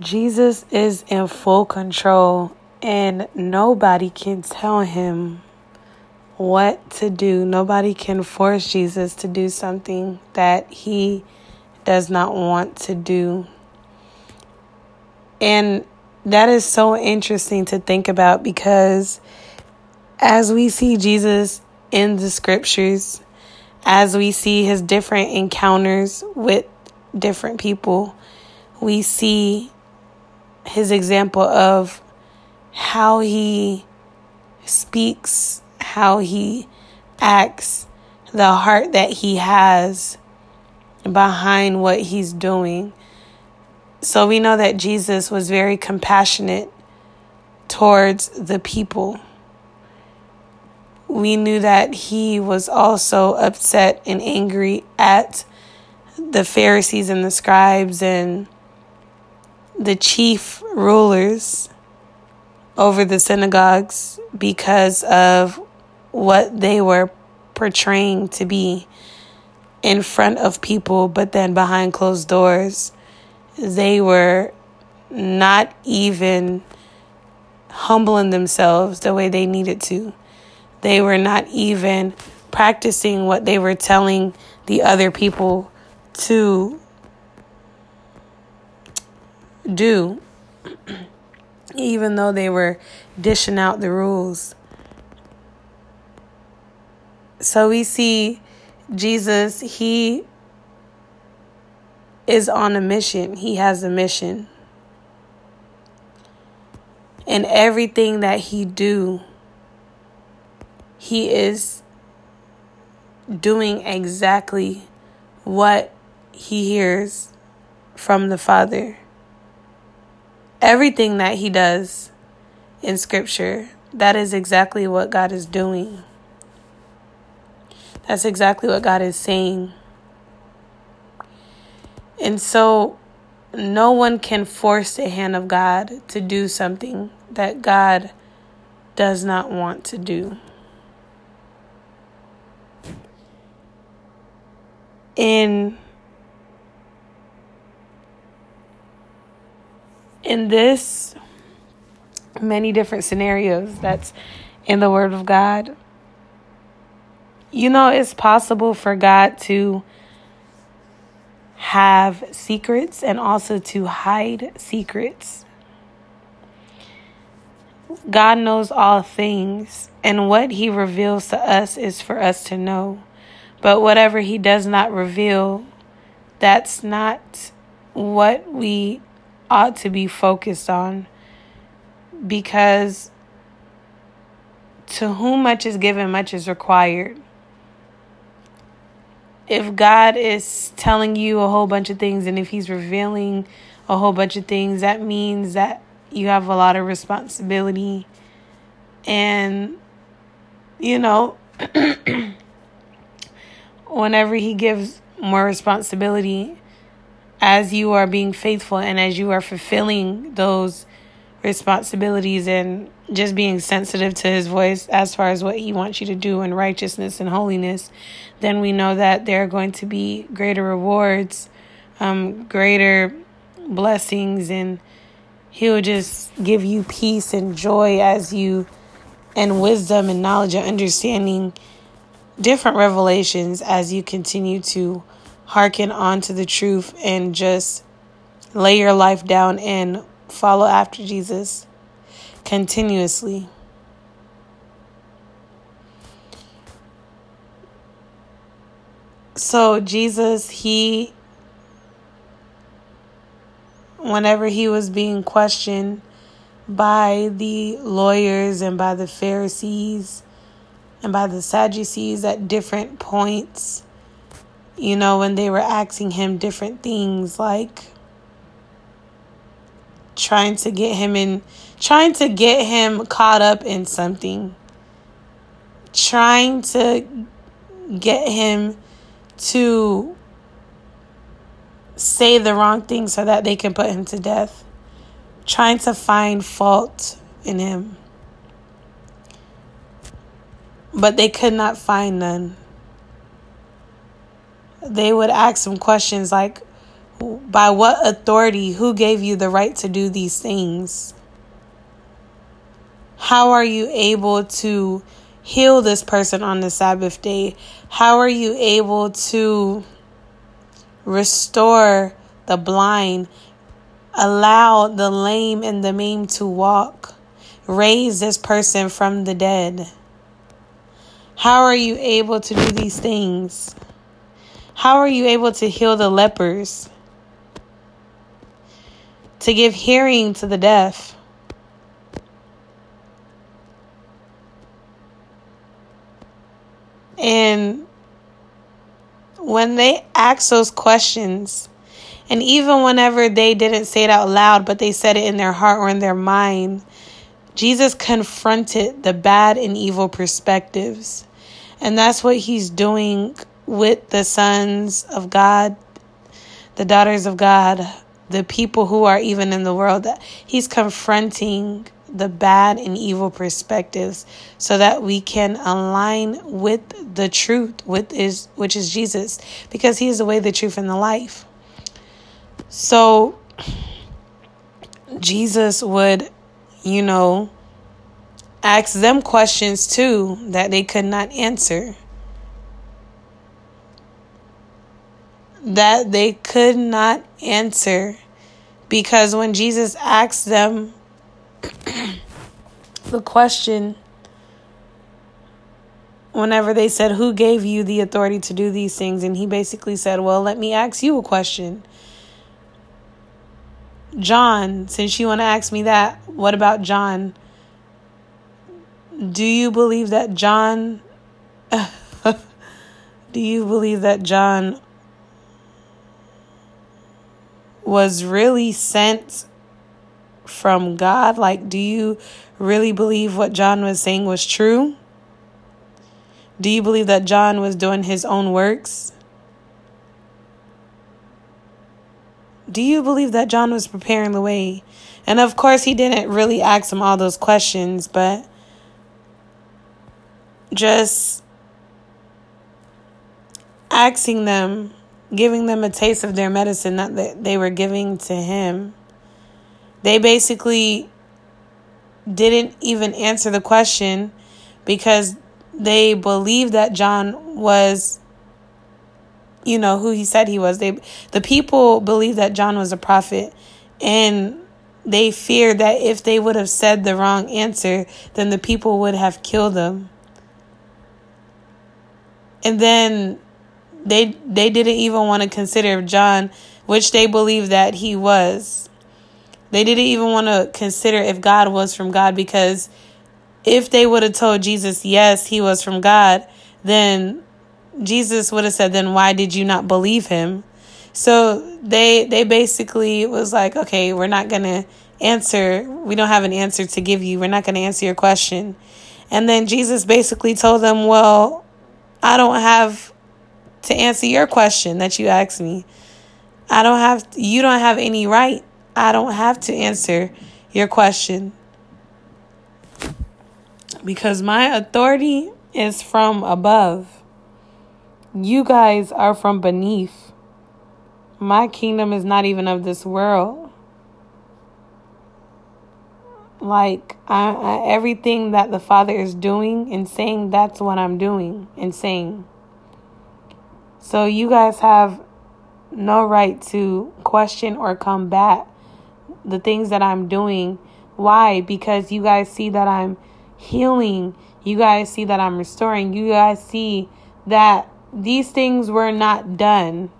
Jesus is in full control, and nobody can tell him what to do. Nobody can force Jesus to do something that he does not want to do. And that is so interesting to think about because as we see Jesus in the scriptures, as we see his different encounters with different people, we see his example of how he speaks, how he acts, the heart that he has behind what he's doing. So we know that Jesus was very compassionate towards the people. We knew that he was also upset and angry at the Pharisees and the scribes and the chief rulers over the synagogues because of what they were portraying to be in front of people, but then behind closed doors, they were not even humbling themselves the way they needed to. They were not even practicing what they were telling the other people to do, even though they were dishing out the rules. So we see Jesus, he is on a mission. He has a mission. And everything that he do, he is doing exactly what he hears from the Father. Everything that he does in scripture, that is exactly what God is doing. That's exactly what God is saying. And so, no one can force the hand of God to do something that God does not want to do. In in this many different scenarios that's in the word of God you know, it's possible for God to have secrets and also to hide secrets. God knows all things, and what He reveals to us is for us to know. But whatever He does not reveal, that's not what we ought to be focused on. Because to whom much is given, much is required if God is telling you a whole bunch of things and if He's revealing a whole bunch of things, that means that you have a lot of responsibility. And, you know, whenever He gives more responsibility, as you are being faithful and as you are fulfilling those responsibilities and just being sensitive to his voice as far as what he wants you to do in righteousness and holiness, then we know that there are going to be greater rewards, um, greater blessings, and he'll just give you peace and joy as you, and wisdom and knowledge and understanding different revelations as you continue to hearken on to the truth and just lay your life down and follow after Jesus continuously. So, Jesus, he, whenever he was being questioned by the lawyers and by the Pharisees and by the Sadducees at different points, you know, when they were asking him different things like, trying to get him in trying to get him caught up in something. Trying to get him to say the wrong thing so that they can put him to death. Trying to find fault in him. But they could not find none they would ask some questions like By what authority? Who gave you the right to do these things? How are you able to heal this person on the Sabbath day? How are you able to restore the blind, allow the lame and the maimed to walk, raise this person from the dead? How are you able to do these things? How are you able to heal the lepers? To give hearing to the deaf? And when they ask those questions, and even whenever they didn't say it out loud, but they said it in their heart or in their mind, Jesus confronted the bad and evil perspectives. And that's what he's doing with the sons of God, the daughters of God, the people who are even in the world. That he's confronting the bad and evil perspectives so that we can align with the truth with is which is Jesus because he is the way the truth and the life so Jesus would you know ask them questions too that they could not answer that they could not answer because when Jesus asked them the question whenever they said, Who gave you the authority to do these things? And he basically said, Well, let me ask you a question. John, since you want to ask me that, what about John? Do you believe that John. do you believe that John was really sent from God? Like, do you really believe what John was saying was true? Do you believe that John was doing his own works? Do you believe that John was preparing the way? And of course, he didn't really ask him all those questions, but just asking them, giving them a taste of their medicine that they were giving to him. They basically didn't even answer the question because they believed that John was you know who he said he was. They the people believed that John was a prophet and they feared that if they would have said the wrong answer then the people would have killed them. And then they they didn't even want to consider John which they believed that he was they didn't even want to consider if God was from God because if they would have told Jesus, yes, he was from God, then Jesus would have said, then why did you not believe him? So they they basically was like, okay, we're not going to answer. We don't have an answer to give you. We're not going to answer your question. And then Jesus basically told them, well, I don't have to answer your question that you asked me. I don't have you don't have any right I don't have to answer your question because my authority is from above. You guys are from beneath. My kingdom is not even of this world. Like I, I, everything that the Father is doing and saying, that's what I'm doing and saying. So you guys have no right to question or combat the things that I'm doing. Why? Because you guys see that I'm healing. You guys see that I'm restoring. You guys see that these things were not done.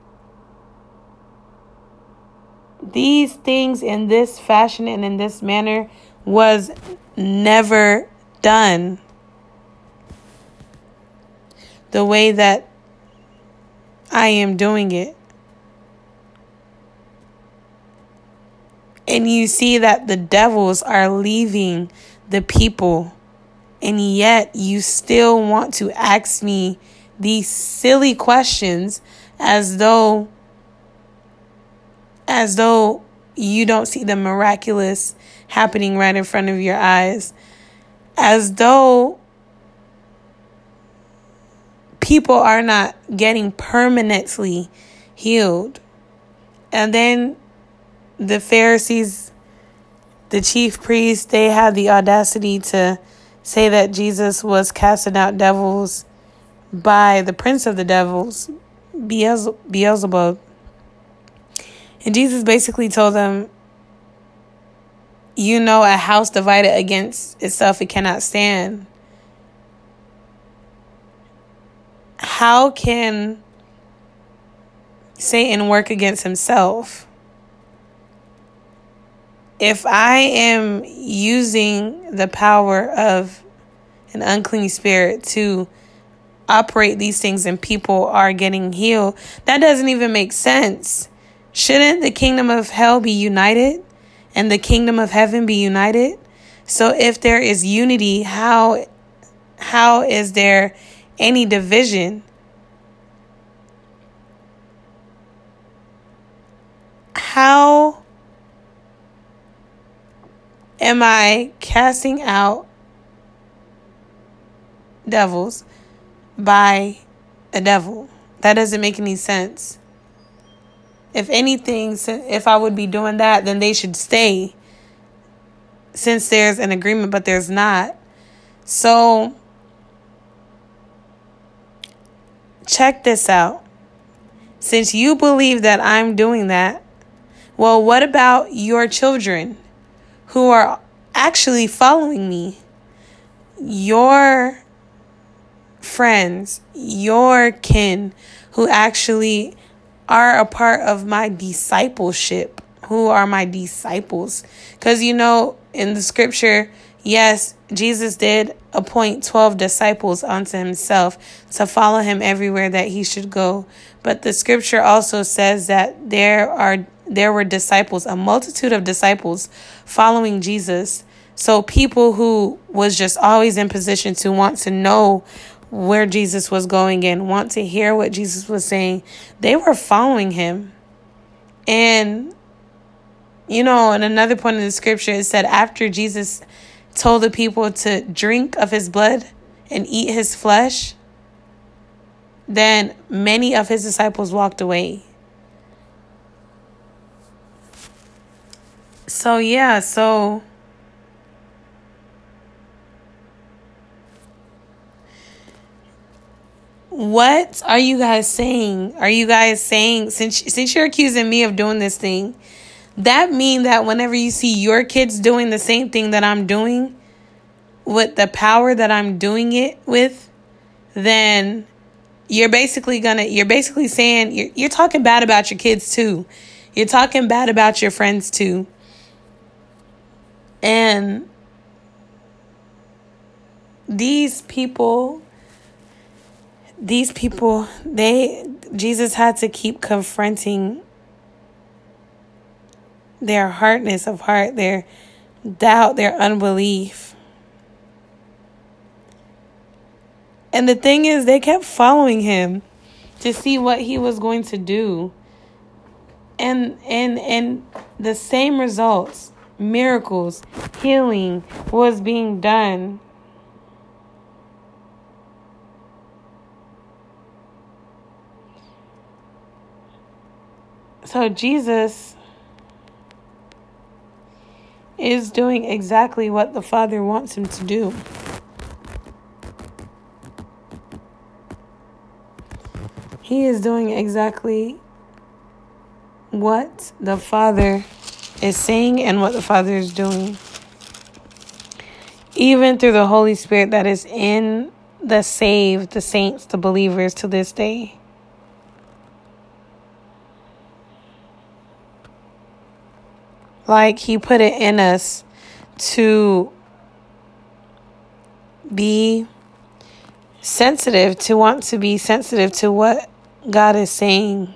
These things in this fashion and in this manner was never done. The way that I am doing it. And you see that the devils are leaving the people. And yet you still want to ask me these silly questions as though as though you don't see the miraculous happening right in front of your eyes. As though people are not getting permanently healed And then the Pharisees, the chief priests, they had the audacity to say that Jesus was casting out devils by the prince of the devils, Beelzebub. And Jesus basically told them, You know, a house divided against itself, it cannot stand. How can Satan work against himself? If I am using the power of an unclean spirit to operate these things and people are getting healed, that doesn't even make sense. Shouldn't the kingdom of hell be united and the kingdom of heaven be united? So if there is unity, how how is there any division? How am I casting out devils by a devil? That doesn't make any sense. If anything, if I would be doing that, then they should stay since there's an agreement, but there's not. So, check this out. Since you believe that I'm doing that, well, what about your children who are actually following me? Your friends, your kin who actually are a part of my discipleship, who are my disciples. Because, you know, in the scripture, yes, Jesus did appoint 12 disciples unto himself to follow him everywhere that he should go. But the scripture also says that there are there were disciples, a multitude of disciples following Jesus. So people who was just always in position to want to know where Jesus was going and want to hear what Jesus was saying, they were following him. And, you know, in another point in the scripture, it said after Jesus told the people to drink of his blood and eat his flesh, then many of his disciples walked away. So, yeah, so What are you guys saying? Are you guys saying since since you're accusing me of doing this thing, that mean that whenever you see your kids doing the same thing that I'm doing with the power that I'm doing it with, then you're basically gonna you're basically saying you're you're talking bad about your kids too. You're talking bad about your friends too. And these people these people, they, Jesus had to keep confronting their hardness of heart, their doubt, their unbelief. And the thing is, they kept following him to see what he was going to do. And and and the same results, miracles, healing was being done So Jesus is doing exactly what the Father wants him to do. He is doing exactly what the Father is saying and what the Father is doing. Even through the Holy Spirit that is in the saved, the saints, the believers to this day. Like He put it in us to be sensitive, to want to be sensitive to what God is saying.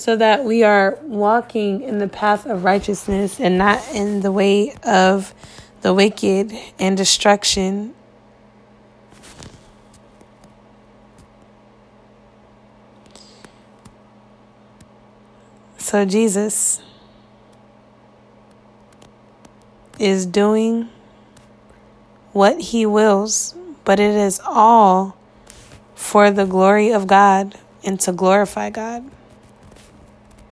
So that we are walking in the path of righteousness and not in the way of the wicked and destruction So Jesus is doing what he wills, but it is all for the glory of God and to glorify God.